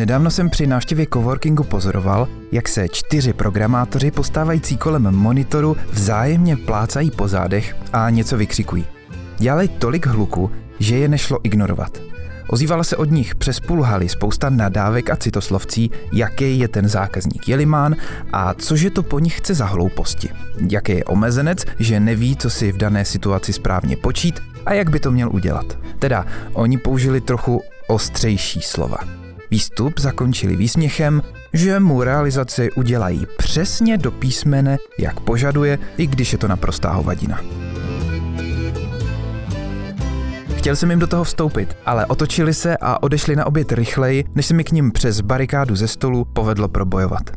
Nedávno jsem při návštěvě coworkingu pozoroval, jak se čtyři programátoři postávající kolem monitoru vzájemně plácají po zádech a něco vykřikují. Dělali tolik hluku, že je nešlo ignorovat. Ozývala se od nich přes půl haly spousta nadávek a citoslovcí, jaký je ten zákazník Jelimán a cože to po nich chce za hlouposti. Jaký je omezenec, že neví, co si v dané situaci správně počít a jak by to měl udělat. Teda, oni použili trochu ostřejší slova. Výstup zakončili výsměchem, že mu realizaci udělají přesně do písmene, jak požaduje, i když je to naprostá hovadina. Chtěl jsem jim do toho vstoupit, ale otočili se a odešli na oběd rychleji, než se mi k ním přes barikádu ze stolu povedlo probojovat.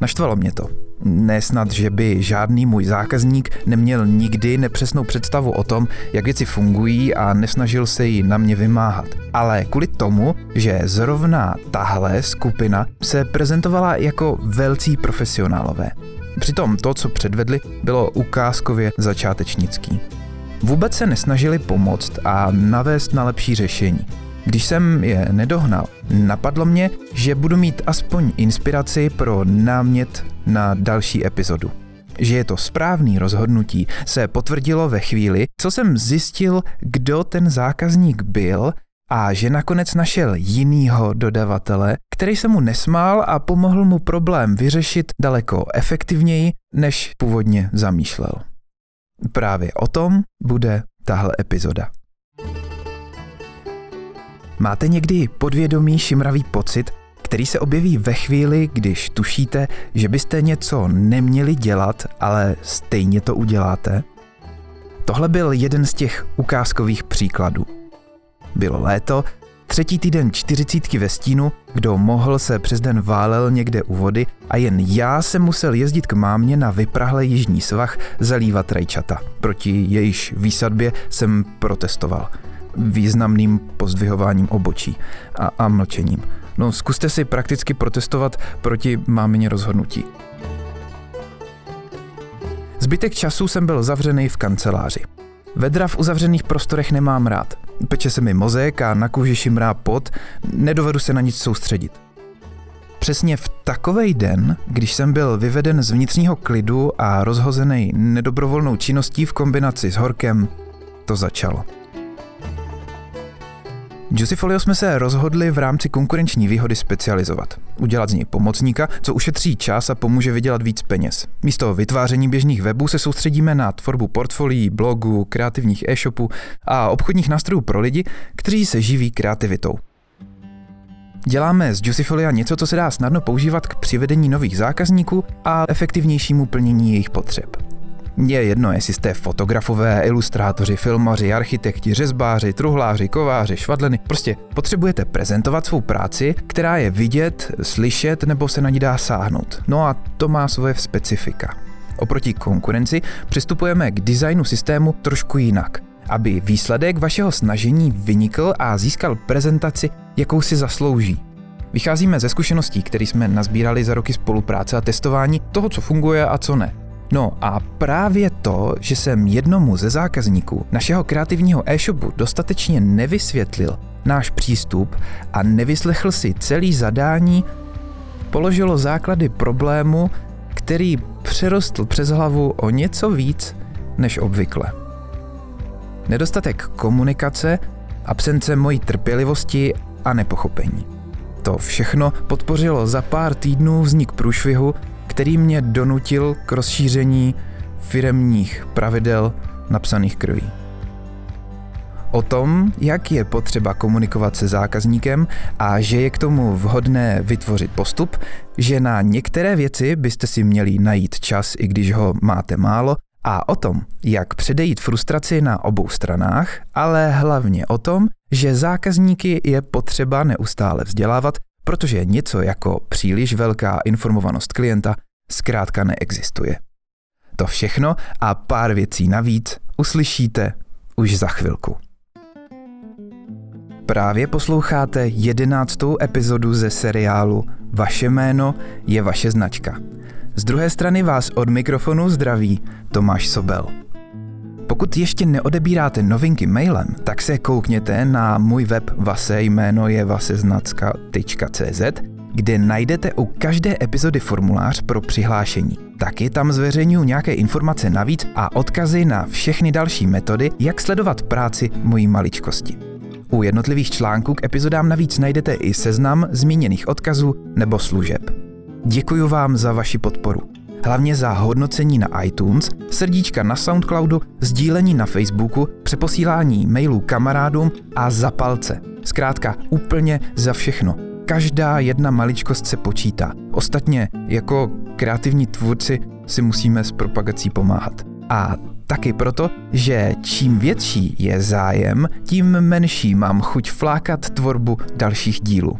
Naštvalo mě to. Nesnad, že by žádný můj zákazník neměl nikdy nepřesnou představu o tom, jak věci fungují a nesnažil se ji na mě vymáhat. Ale kvůli tomu, že zrovna tahle skupina se prezentovala jako velcí profesionálové. Přitom to, co předvedli, bylo ukázkově začátečnický. Vůbec se nesnažili pomoct a navést na lepší řešení. Když jsem je nedohnal, napadlo mě, že budu mít aspoň inspiraci pro námět na další epizodu. Že je to správný rozhodnutí, se potvrdilo ve chvíli, co jsem zjistil, kdo ten zákazník byl a že nakonec našel jinýho dodavatele, který se mu nesmál a pomohl mu problém vyřešit daleko efektivněji, než původně zamýšlel. Právě o tom bude tahle epizoda. Máte někdy podvědomý šimravý pocit, který se objeví ve chvíli, když tušíte, že byste něco neměli dělat, ale stejně to uděláte? Tohle byl jeden z těch ukázkových příkladů. Bylo léto Třetí týden čtyřicítky ve stínu, kdo mohl se přes den válel někde u vody a jen já jsem musel jezdit k mámě na vyprahlé jižní svah zalívat rajčata. Proti jejíž výsadbě jsem protestoval. Významným pozdvihováním obočí a, a mlčením. No zkuste si prakticky protestovat proti mámině rozhodnutí. Zbytek času jsem byl zavřený v kanceláři. Vedra v uzavřených prostorech nemám rád. Peče se mi mozek a na kůži šimrá pot, nedovedu se na nic soustředit. Přesně v takovej den, když jsem byl vyveden z vnitřního klidu a rozhozený nedobrovolnou činností v kombinaci s horkem, to začalo. Juicyfolio jsme se rozhodli v rámci konkurenční výhody specializovat. Udělat z něj pomocníka, co ušetří čas a pomůže vydělat víc peněz. Místo vytváření běžných webů se soustředíme na tvorbu portfolií, blogů, kreativních e-shopů a obchodních nástrojů pro lidi, kteří se živí kreativitou. Děláme z Juicyfolia něco, co se dá snadno používat k přivedení nových zákazníků a efektivnějšímu plnění jejich potřeb. Je jedno, jestli jste fotografové, ilustrátoři, filmaři, architekti, řezbáři, truhláři, kováři, švadleny. Prostě potřebujete prezentovat svou práci, která je vidět, slyšet nebo se na ní dá sáhnout. No a to má svoje specifika. Oproti konkurenci přistupujeme k designu systému trošku jinak, aby výsledek vašeho snažení vynikl a získal prezentaci, jakou si zaslouží. Vycházíme ze zkušeností, které jsme nazbírali za roky spolupráce a testování toho, co funguje a co ne. No a právě to, že jsem jednomu ze zákazníků našeho kreativního e-shopu dostatečně nevysvětlil náš přístup a nevyslechl si celý zadání, položilo základy problému, který přerostl přes hlavu o něco víc než obvykle. Nedostatek komunikace, absence mojí trpělivosti a nepochopení. To všechno podpořilo za pár týdnů vznik průšvihu, který mě donutil k rozšíření firemních pravidel napsaných krví. O tom, jak je potřeba komunikovat se zákazníkem a že je k tomu vhodné vytvořit postup, že na některé věci byste si měli najít čas, i když ho máte málo, a o tom, jak předejít frustraci na obou stranách, ale hlavně o tom, že zákazníky je potřeba neustále vzdělávat, protože něco jako příliš velká informovanost klienta zkrátka neexistuje. To všechno a pár věcí navíc uslyšíte už za chvilku. Právě posloucháte jedenáctou epizodu ze seriálu Vaše jméno je vaše značka. Z druhé strany vás od mikrofonu zdraví Tomáš Sobel. Pokud ještě neodebíráte novinky mailem, tak se koukněte na můj web vase jméno je kde najdete u každé epizody formulář pro přihlášení. Taky tam zveřejňuji nějaké informace navíc a odkazy na všechny další metody, jak sledovat práci mojí maličkosti. U jednotlivých článků k epizodám navíc najdete i seznam zmíněných odkazů nebo služeb. Děkuji vám za vaši podporu. Hlavně za hodnocení na iTunes, srdíčka na Soundcloudu, sdílení na Facebooku, přeposílání mailů kamarádům a za palce. Zkrátka úplně za všechno. Každá jedna maličkost se počítá. Ostatně jako kreativní tvůrci si musíme s propagací pomáhat. A taky proto, že čím větší je zájem, tím menší mám chuť flákat tvorbu dalších dílů.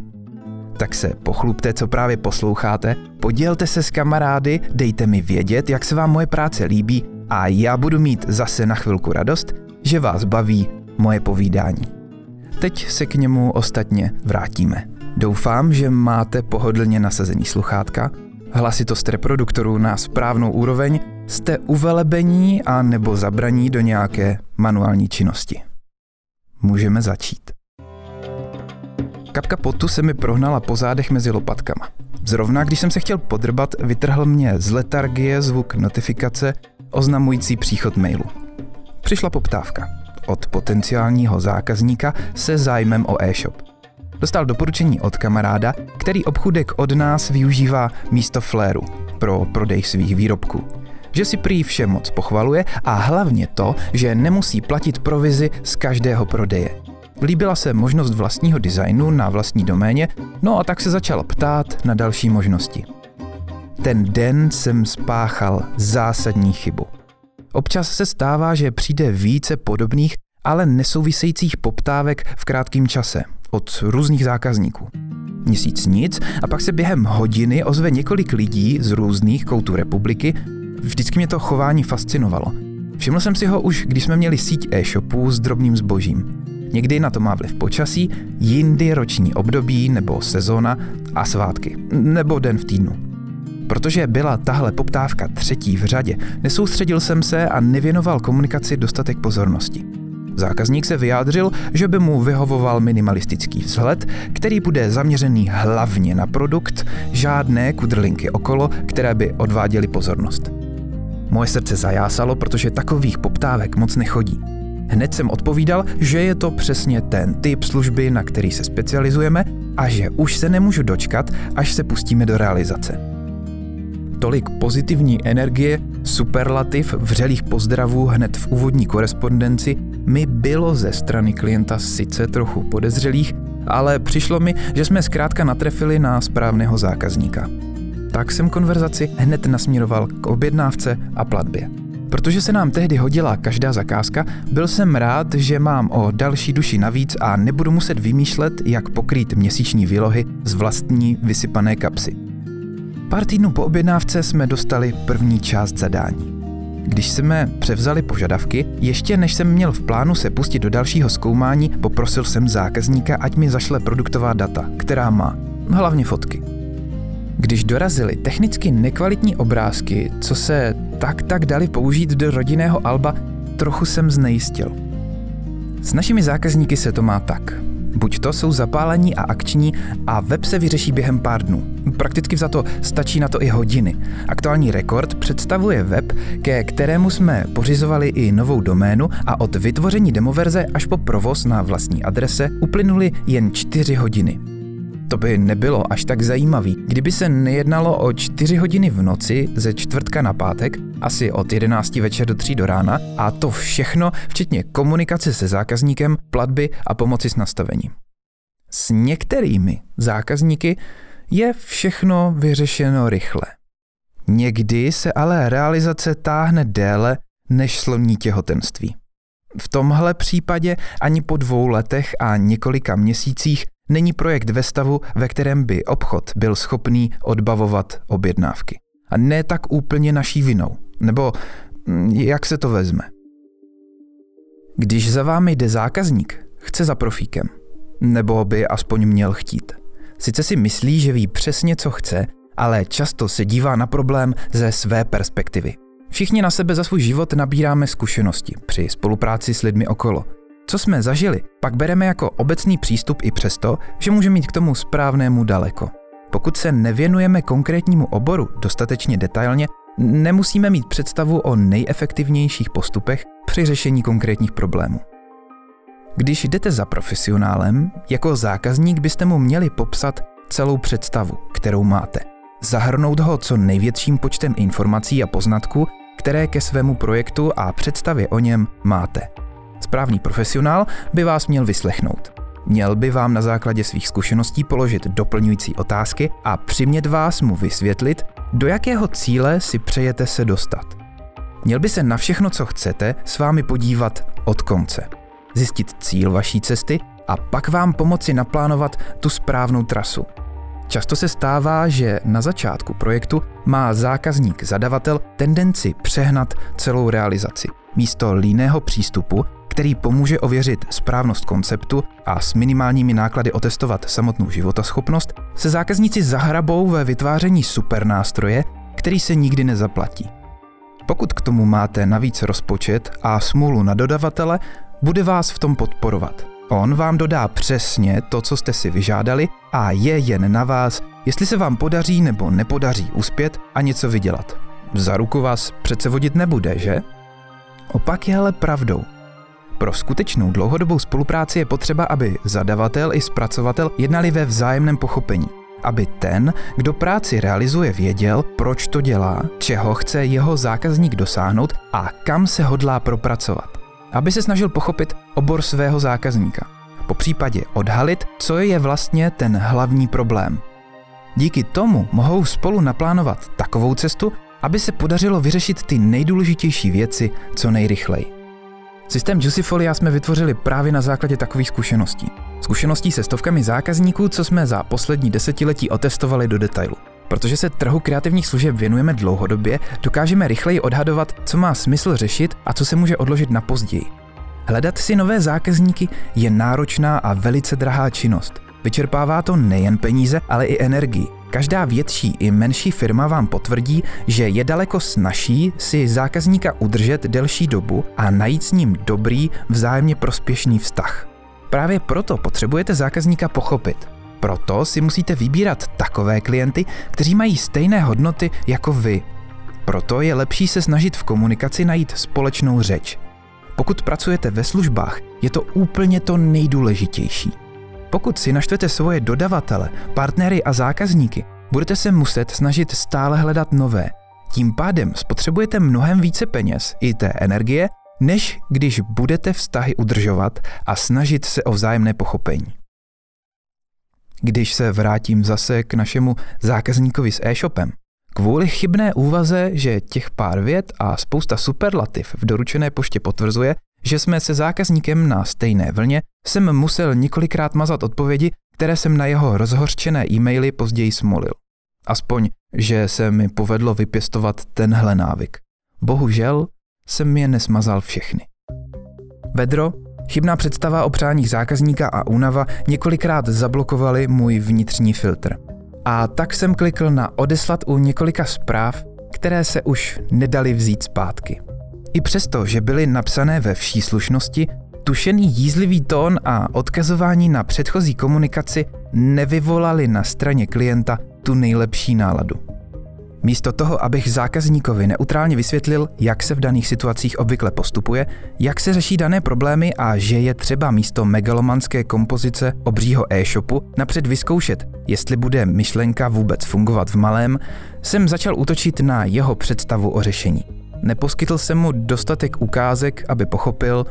Tak se pochlupte, co právě posloucháte, podělte se s kamarády, dejte mi vědět, jak se vám moje práce líbí a já budu mít zase na chvilku radost, že vás baví moje povídání. Teď se k němu ostatně vrátíme. Doufám, že máte pohodlně nasazení sluchátka, hlasitost reproduktorů na správnou úroveň, jste uvelebení a nebo zabraní do nějaké manuální činnosti. Můžeme začít. Kapka potu se mi prohnala po zádech mezi lopatkama. Zrovna když jsem se chtěl podrbat, vytrhl mě z letargie zvuk notifikace oznamující příchod mailu. Přišla poptávka od potenciálního zákazníka se zájmem o e-shop. Dostal doporučení od kamaráda, který obchudek od nás využívá místo fléru pro prodej svých výrobků. Že si prý vše moc pochvaluje a hlavně to, že nemusí platit provizi z každého prodeje. Líbila se možnost vlastního designu na vlastní doméně, no a tak se začal ptát na další možnosti. Ten den jsem spáchal zásadní chybu. Občas se stává, že přijde více podobných, ale nesouvisejících poptávek v krátkém čase od různých zákazníků. Měsíc nic a pak se během hodiny ozve několik lidí z různých koutů republiky. Vždycky mě to chování fascinovalo. Všiml jsem si ho už, když jsme měli síť e-shopů s drobným zbožím. Někdy na to má vliv počasí, jindy roční období nebo sezóna a svátky, nebo den v týdnu. Protože byla tahle poptávka třetí v řadě, nesoustředil jsem se a nevěnoval komunikaci dostatek pozornosti. Zákazník se vyjádřil, že by mu vyhovoval minimalistický vzhled, který bude zaměřený hlavně na produkt, žádné kudrlinky okolo, které by odváděly pozornost. Moje srdce zajásalo, protože takových poptávek moc nechodí. Hned jsem odpovídal, že je to přesně ten typ služby, na který se specializujeme a že už se nemůžu dočkat, až se pustíme do realizace. Tolik pozitivní energie, superlativ, vřelých pozdravů hned v úvodní korespondenci mi bylo ze strany klienta sice trochu podezřelých, ale přišlo mi, že jsme zkrátka natrefili na správného zákazníka. Tak jsem konverzaci hned nasměroval k objednávce a platbě. Protože se nám tehdy hodila každá zakázka, byl jsem rád, že mám o další duši navíc a nebudu muset vymýšlet, jak pokrýt měsíční výlohy z vlastní vysypané kapsy. Pár týdnů po objednávce jsme dostali první část zadání. Když jsme převzali požadavky, ještě než jsem měl v plánu se pustit do dalšího zkoumání, poprosil jsem zákazníka, ať mi zašle produktová data, která má, hlavně fotky. Když dorazily technicky nekvalitní obrázky, co se tak tak dali použít do rodinného alba, trochu jsem znejistil. S našimi zákazníky se to má tak. Buď to jsou zapálení a akční a web se vyřeší během pár dnů. Prakticky za to stačí na to i hodiny. Aktuální rekord představuje web, ke kterému jsme pořizovali i novou doménu a od vytvoření demoverze až po provoz na vlastní adrese uplynuly jen 4 hodiny. To by nebylo až tak zajímavý, kdyby se nejednalo o 4 hodiny v noci ze čtvrtka na pátek, asi od 11 večer do 3 do rána a to všechno včetně komunikace se zákazníkem, platby a pomoci s nastavením. S některými zákazníky je všechno vyřešeno rychle. Někdy se ale realizace táhne déle než sloní těhotenství. V tomhle případě ani po dvou letech a několika měsících není projekt ve stavu, ve kterém by obchod byl schopný odbavovat objednávky. A ne tak úplně naší vinou. Nebo mm, jak se to vezme? Když za vámi jde zákazník, chce za profíkem. Nebo by aspoň měl chtít. Sice si myslí, že ví přesně, co chce, ale často se dívá na problém ze své perspektivy. Všichni na sebe za svůj život nabíráme zkušenosti při spolupráci s lidmi okolo. Co jsme zažili, pak bereme jako obecný přístup i přesto, že může mít k tomu správnému daleko. Pokud se nevěnujeme konkrétnímu oboru dostatečně detailně, nemusíme mít představu o nejefektivnějších postupech při řešení konkrétních problémů. Když jdete za profesionálem, jako zákazník byste mu měli popsat celou představu, kterou máte. Zahrnout ho co největším počtem informací a poznatků, které ke svému projektu a představě o něm máte. Správný profesionál by vás měl vyslechnout. Měl by vám na základě svých zkušeností položit doplňující otázky a přimět vás mu vysvětlit, do jakého cíle si přejete se dostat. Měl by se na všechno, co chcete, s vámi podívat od konce. Zjistit cíl vaší cesty a pak vám pomoci naplánovat tu správnou trasu. Často se stává, že na začátku projektu má zákazník zadavatel tendenci přehnat celou realizaci. Místo líného přístupu který pomůže ověřit správnost konceptu a s minimálními náklady otestovat samotnou životaschopnost, se zákazníci zahrabou ve vytváření supernástroje, který se nikdy nezaplatí. Pokud k tomu máte navíc rozpočet a smůlu na dodavatele, bude vás v tom podporovat. On vám dodá přesně to, co jste si vyžádali a je jen na vás, jestli se vám podaří nebo nepodaří uspět a něco vydělat. Za ruku vás přece vodit nebude, že? Opak je ale pravdou. Pro skutečnou dlouhodobou spolupráci je potřeba, aby zadavatel i zpracovatel jednali ve vzájemném pochopení. Aby ten, kdo práci realizuje, věděl, proč to dělá, čeho chce jeho zákazník dosáhnout a kam se hodlá propracovat. Aby se snažil pochopit obor svého zákazníka. Po případě odhalit, co je vlastně ten hlavní problém. Díky tomu mohou spolu naplánovat takovou cestu, aby se podařilo vyřešit ty nejdůležitější věci co nejrychleji. Systém Juicifolia jsme vytvořili právě na základě takových zkušeností. Zkušeností se stovkami zákazníků, co jsme za poslední desetiletí otestovali do detailu. Protože se trhu kreativních služeb věnujeme dlouhodobě, dokážeme rychleji odhadovat, co má smysl řešit a co se může odložit na později. Hledat si nové zákazníky je náročná a velice drahá činnost. Vyčerpává to nejen peníze, ale i energii. Každá větší i menší firma vám potvrdí, že je daleko snažší si zákazníka udržet delší dobu a najít s ním dobrý, vzájemně prospěšný vztah. Právě proto potřebujete zákazníka pochopit. Proto si musíte vybírat takové klienty, kteří mají stejné hodnoty jako vy. Proto je lepší se snažit v komunikaci najít společnou řeč. Pokud pracujete ve službách, je to úplně to nejdůležitější. Pokud si naštvete svoje dodavatele, partnery a zákazníky, budete se muset snažit stále hledat nové. Tím pádem spotřebujete mnohem více peněz i té energie, než když budete vztahy udržovat a snažit se o vzájemné pochopení. Když se vrátím zase k našemu zákazníkovi s e-shopem, Kvůli chybné úvaze, že těch pár vět a spousta superlativ v doručené poště potvrzuje, že jsme se zákazníkem na stejné vlně, jsem musel několikrát mazat odpovědi, které jsem na jeho rozhořčené e-maily později smolil. Aspoň, že se mi povedlo vypěstovat tenhle návyk. Bohužel jsem je nesmazal všechny. Vedro, chybná představa o přáních zákazníka a únava několikrát zablokovali můj vnitřní filtr. A tak jsem klikl na odeslat u několika zpráv, které se už nedali vzít zpátky. I přesto, že byly napsané ve vší slušnosti, tušený jízlivý tón a odkazování na předchozí komunikaci nevyvolali na straně klienta tu nejlepší náladu. Místo toho, abych zákazníkovi neutrálně vysvětlil, jak se v daných situacích obvykle postupuje, jak se řeší dané problémy a že je třeba místo megalomanské kompozice obřího e-shopu napřed vyzkoušet, jestli bude myšlenka vůbec fungovat v malém, jsem začal útočit na jeho představu o řešení. Neposkytl jsem mu dostatek ukázek, aby pochopil,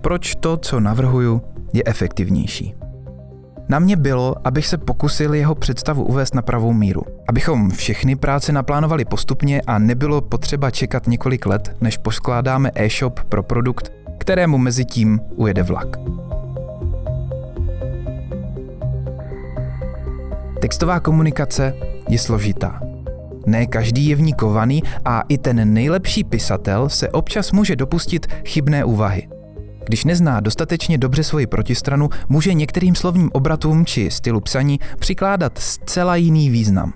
proč to, co navrhuju, je efektivnější. Na mě bylo, abych se pokusil jeho představu uvést na pravou míru. Abychom všechny práce naplánovali postupně a nebylo potřeba čekat několik let, než poskládáme e-shop pro produkt, kterému mezi tím ujede vlak. Textová komunikace je složitá. Ne každý je v ní kovaný a i ten nejlepší pisatel se občas může dopustit chybné úvahy. Když nezná dostatečně dobře svoji protistranu, může některým slovním obratům či stylu psaní přikládat zcela jiný význam.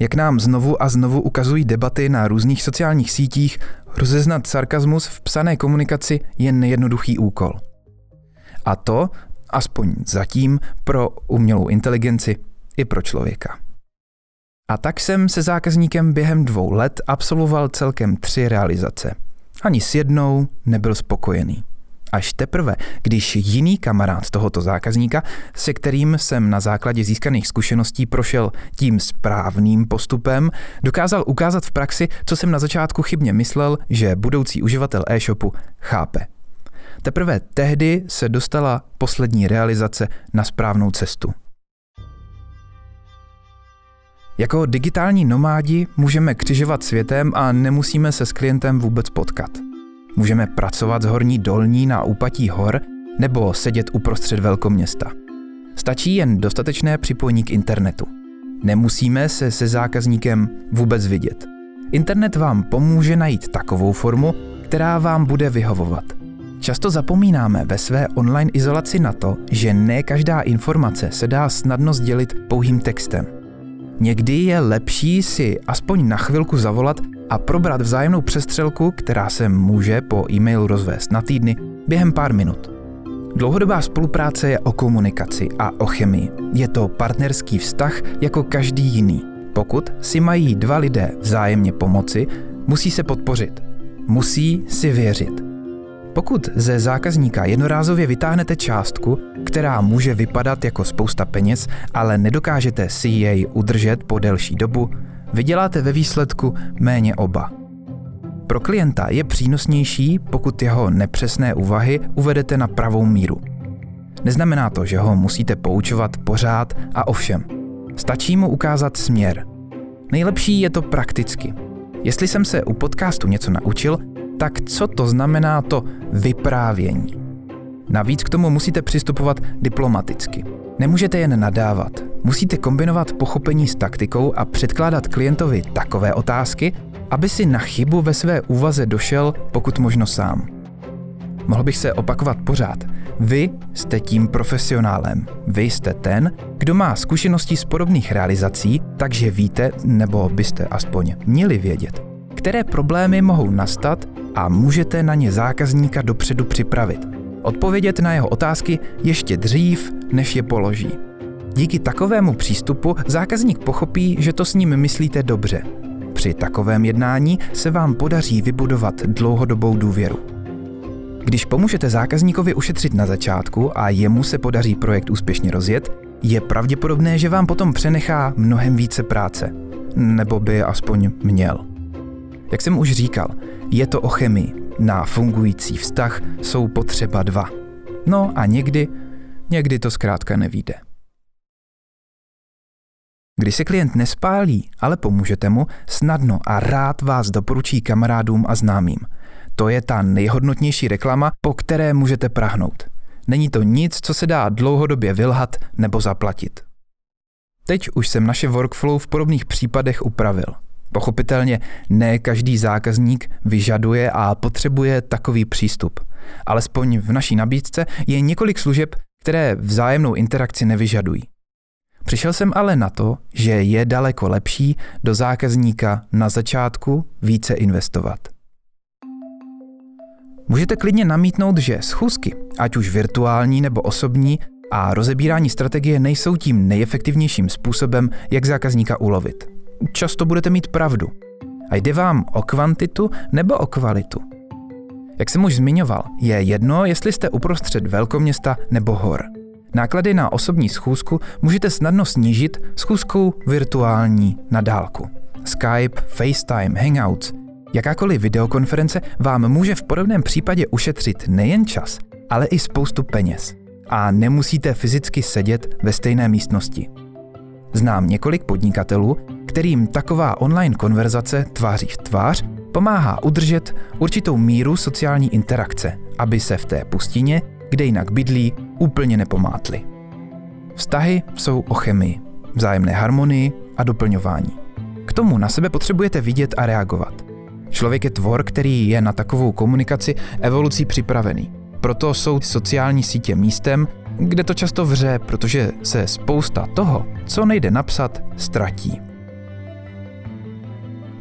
Jak nám znovu a znovu ukazují debaty na různých sociálních sítích, rozeznat sarkazmus v psané komunikaci je nejednoduchý úkol. A to, aspoň zatím, pro umělou inteligenci i pro člověka. A tak jsem se zákazníkem během dvou let absolvoval celkem tři realizace. Ani s jednou nebyl spokojený. Až teprve, když jiný kamarád tohoto zákazníka, se kterým jsem na základě získaných zkušeností prošel tím správným postupem, dokázal ukázat v praxi, co jsem na začátku chybně myslel, že budoucí uživatel e-shopu chápe. Teprve tehdy se dostala poslední realizace na správnou cestu. Jako digitální nomádi můžeme křižovat světem a nemusíme se s klientem vůbec potkat. Můžeme pracovat z horní dolní na úpatí hor nebo sedět uprostřed velkoměsta. Stačí jen dostatečné připojení k internetu. Nemusíme se se zákazníkem vůbec vidět. Internet vám pomůže najít takovou formu, která vám bude vyhovovat. Často zapomínáme ve své online izolaci na to, že ne každá informace se dá snadno sdělit pouhým textem. Někdy je lepší si aspoň na chvilku zavolat a probrat vzájemnou přestřelku, která se může po e-mailu rozvést na týdny během pár minut. Dlouhodobá spolupráce je o komunikaci a o chemii. Je to partnerský vztah jako každý jiný. Pokud si mají dva lidé vzájemně pomoci, musí se podpořit. Musí si věřit. Pokud ze zákazníka jednorázově vytáhnete částku, která může vypadat jako spousta peněz, ale nedokážete si jej udržet po delší dobu, vyděláte ve výsledku méně oba. Pro klienta je přínosnější, pokud jeho nepřesné úvahy uvedete na pravou míru. Neznamená to, že ho musíte poučovat pořád a ovšem. Stačí mu ukázat směr. Nejlepší je to prakticky. Jestli jsem se u podcastu něco naučil, tak co to znamená to vyprávění? Navíc k tomu musíte přistupovat diplomaticky. Nemůžete jen nadávat. Musíte kombinovat pochopení s taktikou a předkládat klientovi takové otázky, aby si na chybu ve své úvaze došel pokud možno sám. Mohl bych se opakovat pořád. Vy jste tím profesionálem. Vy jste ten, kdo má zkušenosti z podobných realizací, takže víte, nebo byste aspoň měli vědět, které problémy mohou nastat a můžete na ně zákazníka dopředu připravit. Odpovědět na jeho otázky ještě dřív, než je položí. Díky takovému přístupu zákazník pochopí, že to s ním myslíte dobře. Při takovém jednání se vám podaří vybudovat dlouhodobou důvěru. Když pomůžete zákazníkovi ušetřit na začátku a jemu se podaří projekt úspěšně rozjet, je pravděpodobné, že vám potom přenechá mnohem více práce. Nebo by aspoň měl. Jak jsem už říkal, je to o chemii. Na fungující vztah jsou potřeba dva. No a někdy, někdy to zkrátka nevíde. Když se klient nespálí, ale pomůžete mu, snadno a rád vás doporučí kamarádům a známým. To je ta nejhodnotnější reklama, po které můžete prahnout. Není to nic, co se dá dlouhodobě vylhat nebo zaplatit. Teď už jsem naše workflow v podobných případech upravil – Pochopitelně ne každý zákazník vyžaduje a potřebuje takový přístup. Alespoň v naší nabídce je několik služeb, které vzájemnou interakci nevyžadují. Přišel jsem ale na to, že je daleko lepší do zákazníka na začátku více investovat. Můžete klidně namítnout, že schůzky, ať už virtuální nebo osobní, a rozebírání strategie nejsou tím nejefektivnějším způsobem, jak zákazníka ulovit často budete mít pravdu. A jde vám o kvantitu nebo o kvalitu. Jak jsem už zmiňoval, je jedno, jestli jste uprostřed velkoměsta nebo hor. Náklady na osobní schůzku můžete snadno snížit schůzkou virtuální na dálku. Skype, FaceTime, Hangouts, jakákoliv videokonference vám může v podobném případě ušetřit nejen čas, ale i spoustu peněz. A nemusíte fyzicky sedět ve stejné místnosti. Znám několik podnikatelů, kterým taková online konverzace tváří v tvář pomáhá udržet určitou míru sociální interakce, aby se v té pustině, kde jinak bydlí, úplně nepomátli. Vztahy jsou o chemii, vzájemné harmonii a doplňování. K tomu na sebe potřebujete vidět a reagovat. Člověk je tvor, který je na takovou komunikaci evolucí připravený. Proto jsou sociální sítě místem, kde to často vře, protože se spousta toho, co nejde napsat, ztratí.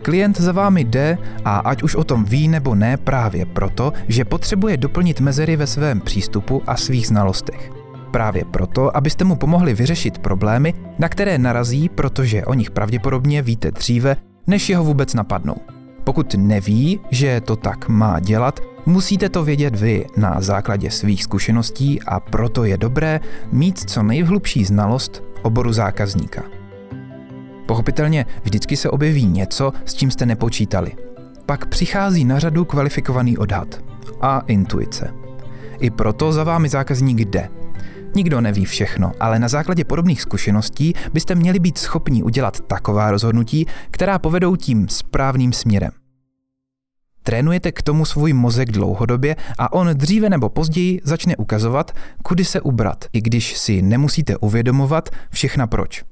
Klient za vámi jde a ať už o tom ví nebo ne právě proto, že potřebuje doplnit mezery ve svém přístupu a svých znalostech. Právě proto, abyste mu pomohli vyřešit problémy, na které narazí, protože o nich pravděpodobně víte dříve, než jeho vůbec napadnou. Pokud neví, že to tak má dělat, musíte to vědět vy na základě svých zkušeností a proto je dobré mít co nejhlubší znalost oboru zákazníka. Pochopitelně vždycky se objeví něco, s čím jste nepočítali. Pak přichází na řadu kvalifikovaný odhad a intuice. I proto za vámi zákazník jde. Nikdo neví všechno, ale na základě podobných zkušeností byste měli být schopni udělat taková rozhodnutí, která povedou tím správným směrem. Trénujete k tomu svůj mozek dlouhodobě a on dříve nebo později začne ukazovat, kudy se ubrat, i když si nemusíte uvědomovat všechna proč.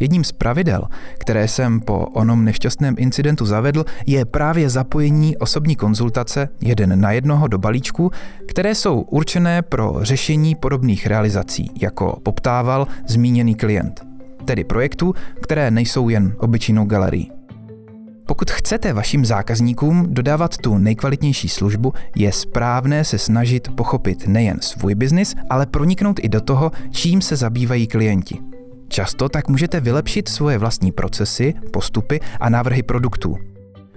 Jedním z pravidel, které jsem po onom nešťastném incidentu zavedl, je právě zapojení osobní konzultace jeden na jednoho do balíčku, které jsou určené pro řešení podobných realizací, jako poptával zmíněný klient. Tedy projektů, které nejsou jen obyčejnou galerií. Pokud chcete vašim zákazníkům dodávat tu nejkvalitnější službu, je správné se snažit pochopit nejen svůj biznis, ale proniknout i do toho, čím se zabývají klienti. Často tak můžete vylepšit svoje vlastní procesy, postupy a návrhy produktů.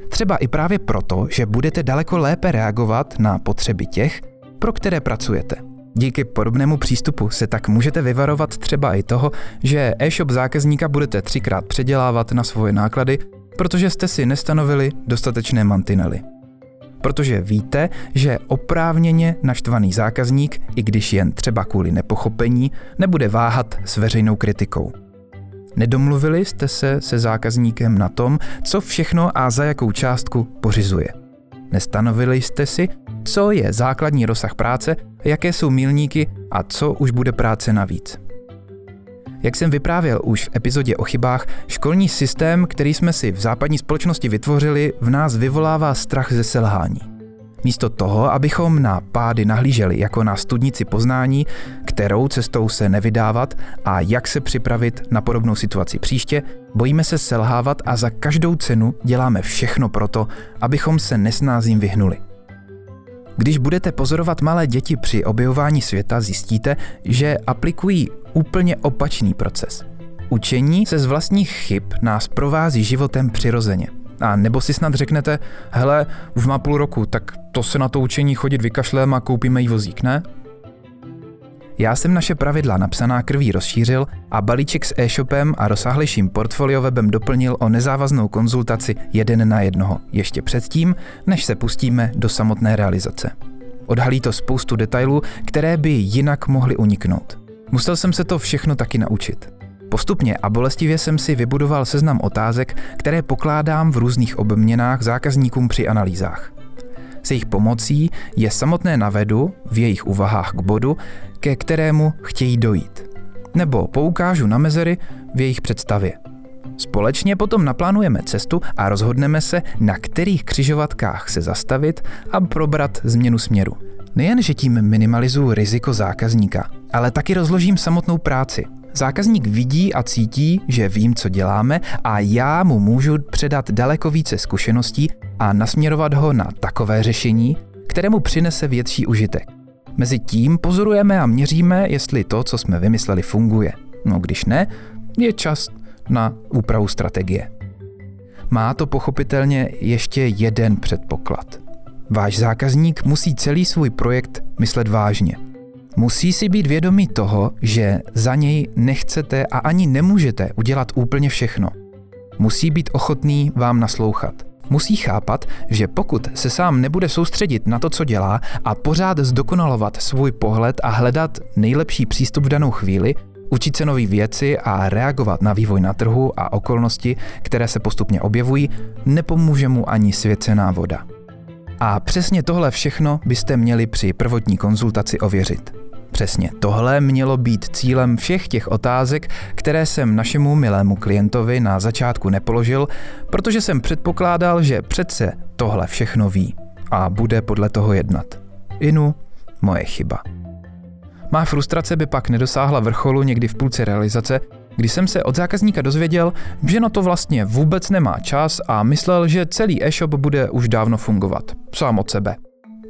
Třeba i právě proto, že budete daleko lépe reagovat na potřeby těch, pro které pracujete. Díky podobnému přístupu se tak můžete vyvarovat třeba i toho, že e-shop zákazníka budete třikrát předělávat na svoje náklady, protože jste si nestanovili dostatečné mantinely protože víte, že oprávněně naštvaný zákazník, i když jen třeba kvůli nepochopení, nebude váhat s veřejnou kritikou. Nedomluvili jste se se zákazníkem na tom, co všechno a za jakou částku pořizuje. Nestanovili jste si, co je základní rozsah práce, jaké jsou milníky a co už bude práce navíc. Jak jsem vyprávěl už v epizodě o chybách, školní systém, který jsme si v západní společnosti vytvořili, v nás vyvolává strach ze selhání. Místo toho, abychom na pády nahlíželi jako na studnici poznání, kterou cestou se nevydávat a jak se připravit na podobnou situaci příště, bojíme se selhávat a za každou cenu děláme všechno proto, abychom se nesnázím vyhnuli. Když budete pozorovat malé děti při objevování světa, zjistíte, že aplikují úplně opačný proces. Učení se z vlastních chyb nás provází životem přirozeně. A nebo si snad řeknete, hele, už má půl roku, tak to se na to učení chodit vykašlem a koupíme jí vozík, ne? Já jsem naše pravidla napsaná krví rozšířil a balíček s e-shopem a rozsáhlejším portfoliowebem doplnil o nezávaznou konzultaci jeden na jednoho, ještě předtím, než se pustíme do samotné realizace. Odhalí to spoustu detailů, které by jinak mohly uniknout. Musel jsem se to všechno taky naučit. Postupně a bolestivě jsem si vybudoval seznam otázek, které pokládám v různých obměnách zákazníkům při analýzách. S jejich pomocí je samotné navedu v jejich úvahách k bodu, ke kterému chtějí dojít. Nebo poukážu na mezery v jejich představě. Společně potom naplánujeme cestu a rozhodneme se, na kterých křižovatkách se zastavit a probrat změnu směru. Nejen, že tím minimalizuju riziko zákazníka, ale taky rozložím samotnou práci. Zákazník vidí a cítí, že vím, co děláme a já mu můžu předat daleko více zkušeností a nasměrovat ho na takové řešení, které mu přinese větší užitek. Mezi tím pozorujeme a měříme, jestli to, co jsme vymysleli, funguje. No když ne, je čas na úpravu strategie. Má to pochopitelně ještě jeden předpoklad. Váš zákazník musí celý svůj projekt myslet vážně. Musí si být vědomý toho, že za něj nechcete a ani nemůžete udělat úplně všechno. Musí být ochotný vám naslouchat. Musí chápat, že pokud se sám nebude soustředit na to, co dělá a pořád zdokonalovat svůj pohled a hledat nejlepší přístup v danou chvíli, učit se nové věci a reagovat na vývoj na trhu a okolnosti, které se postupně objevují, nepomůže mu ani svěcená voda. A přesně tohle všechno byste měli při prvotní konzultaci ověřit. Přesně tohle mělo být cílem všech těch otázek, které jsem našemu milému klientovi na začátku nepoložil, protože jsem předpokládal, že přece tohle všechno ví a bude podle toho jednat. Inu, moje chyba. Má frustrace by pak nedosáhla vrcholu někdy v půlce realizace, kdy jsem se od zákazníka dozvěděl, že na to vlastně vůbec nemá čas a myslel, že celý e-shop bude už dávno fungovat, sám od sebe.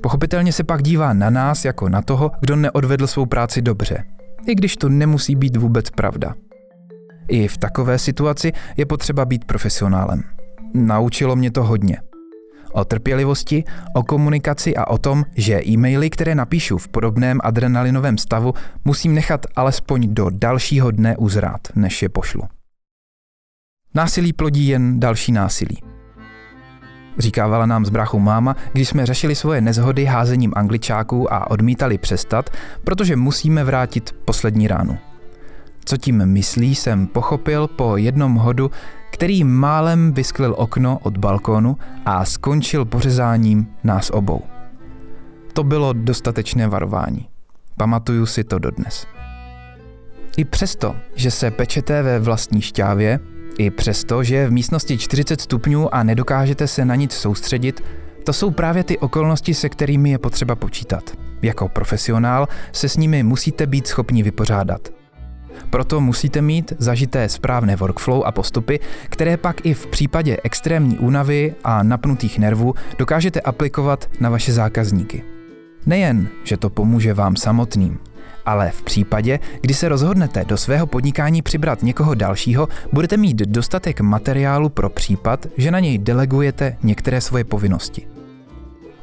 Pochopitelně se pak dívá na nás jako na toho, kdo neodvedl svou práci dobře, i když to nemusí být vůbec pravda. I v takové situaci je potřeba být profesionálem. Naučilo mě to hodně. O trpělivosti, o komunikaci a o tom, že e-maily, které napíšu v podobném adrenalinovém stavu, musím nechat alespoň do dalšího dne uzrát, než je pošlu. Násilí plodí jen další násilí. Říkávala nám z bráchou máma, když jsme řešili svoje nezhody házením angličáků a odmítali přestat, protože musíme vrátit poslední ránu. Co tím myslí, jsem pochopil po jednom hodu, který málem vysklil okno od balkónu a skončil pořezáním nás obou. To bylo dostatečné varování. Pamatuju si to dodnes. I přesto, že se pečete ve vlastní šťávě, i přesto, že je v místnosti 40 stupňů a nedokážete se na nic soustředit, to jsou právě ty okolnosti, se kterými je potřeba počítat. Jako profesionál se s nimi musíte být schopni vypořádat. Proto musíte mít zažité správné workflow a postupy, které pak i v případě extrémní únavy a napnutých nervů dokážete aplikovat na vaše zákazníky. Nejen, že to pomůže vám samotným, ale v případě, kdy se rozhodnete do svého podnikání přibrat někoho dalšího, budete mít dostatek materiálu pro případ, že na něj delegujete některé svoje povinnosti.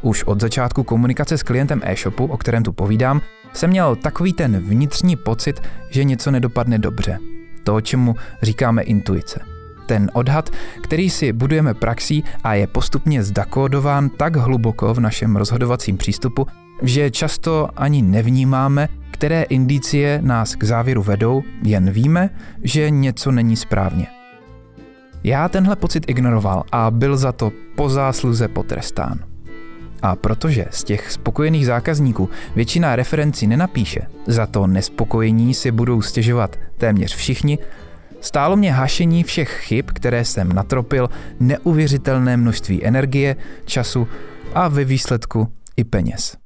Už od začátku komunikace s klientem e-shopu, o kterém tu povídám, jsem měl takový ten vnitřní pocit, že něco nedopadne dobře. To, čemu říkáme intuice. Ten odhad, který si budujeme praxí a je postupně zdakódován tak hluboko v našem rozhodovacím přístupu, že často ani nevnímáme, které indicie nás k závěru vedou, jen víme, že něco není správně. Já tenhle pocit ignoroval a byl za to po zásluze potrestán. A protože z těch spokojených zákazníků většina referencí nenapíše, za to nespokojení si budou stěžovat téměř všichni, stálo mě hašení všech chyb, které jsem natropil, neuvěřitelné množství energie, času a ve výsledku i peněz.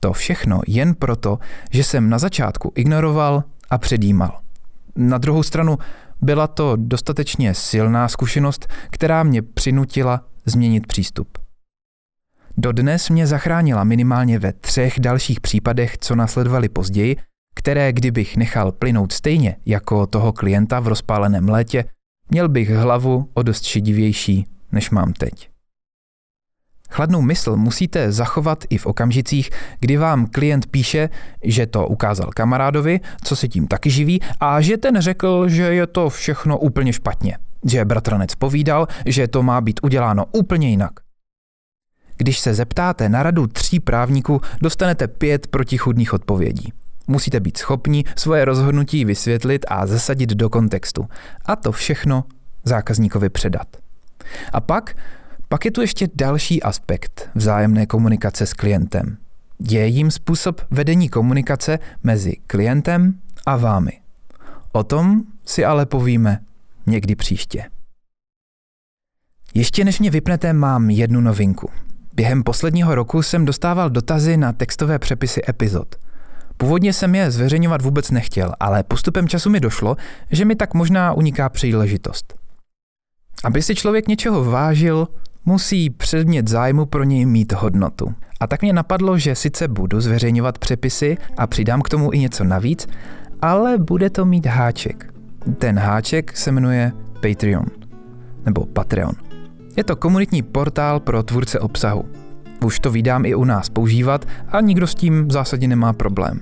To všechno jen proto, že jsem na začátku ignoroval a předjímal. Na druhou stranu byla to dostatečně silná zkušenost, která mě přinutila změnit přístup. Dodnes mě zachránila minimálně ve třech dalších případech, co následovaly později, které kdybych nechal plynout stejně jako toho klienta v rozpáleném létě, měl bych hlavu o dost šedivější, než mám teď. Chladnou mysl musíte zachovat i v okamžicích, kdy vám klient píše, že to ukázal kamarádovi, co se tím taky živí, a že ten řekl, že je to všechno úplně špatně. Že bratranec povídal, že to má být uděláno úplně jinak. Když se zeptáte na radu tří právníků, dostanete pět protichudných odpovědí. Musíte být schopni svoje rozhodnutí vysvětlit a zasadit do kontextu. A to všechno zákazníkovi předat. A pak, pak je tu ještě další aspekt vzájemné komunikace s klientem. Je jím způsob vedení komunikace mezi klientem a vámi. O tom si ale povíme někdy příště. Ještě než mě vypnete, mám jednu novinku. Během posledního roku jsem dostával dotazy na textové přepisy epizod. Původně jsem je zveřejňovat vůbec nechtěl, ale postupem času mi došlo, že mi tak možná uniká příležitost. Aby si člověk něčeho vážil, musí předmět zájmu pro něj mít hodnotu. A tak mě napadlo, že sice budu zveřejňovat přepisy a přidám k tomu i něco navíc, ale bude to mít háček. Ten háček se jmenuje Patreon nebo Patreon. Je to komunitní portál pro tvůrce obsahu. Už to vydám i u nás používat a nikdo s tím v zásadě nemá problém.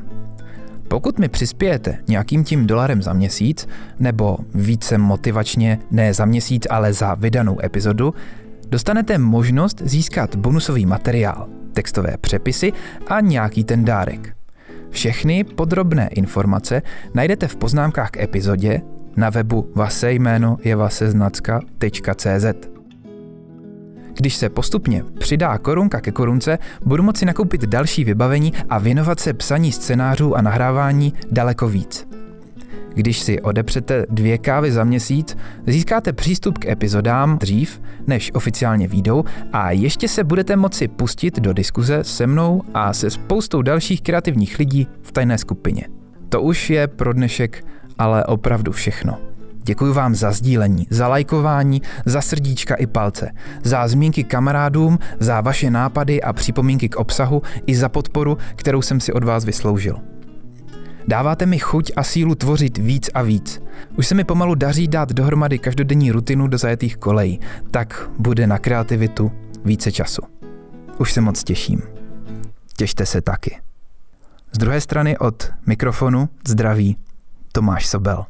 Pokud mi přispějete nějakým tím dolarem za měsíc, nebo více motivačně ne za měsíc, ale za vydanou epizodu, dostanete možnost získat bonusový materiál, textové přepisy a nějaký ten dárek. Všechny podrobné informace najdete v poznámkách k epizodě na webu jméno je. Když se postupně přidá korunka ke korunce, budu moci nakoupit další vybavení a věnovat se psaní scénářů a nahrávání daleko víc. Když si odepřete dvě kávy za měsíc, získáte přístup k epizodám dřív, než oficiálně výjdou a ještě se budete moci pustit do diskuze se mnou a se spoustou dalších kreativních lidí v tajné skupině. To už je pro dnešek ale opravdu všechno. Děkuji vám za sdílení, za lajkování, za srdíčka i palce, za zmínky kamarádům, za vaše nápady a připomínky k obsahu i za podporu, kterou jsem si od vás vysloužil. Dáváte mi chuť a sílu tvořit víc a víc. Už se mi pomalu daří dát dohromady každodenní rutinu do zajetých kolejí, tak bude na kreativitu více času. Už se moc těším. Těšte se taky. Z druhé strany od mikrofonu zdraví Tomáš Sobel.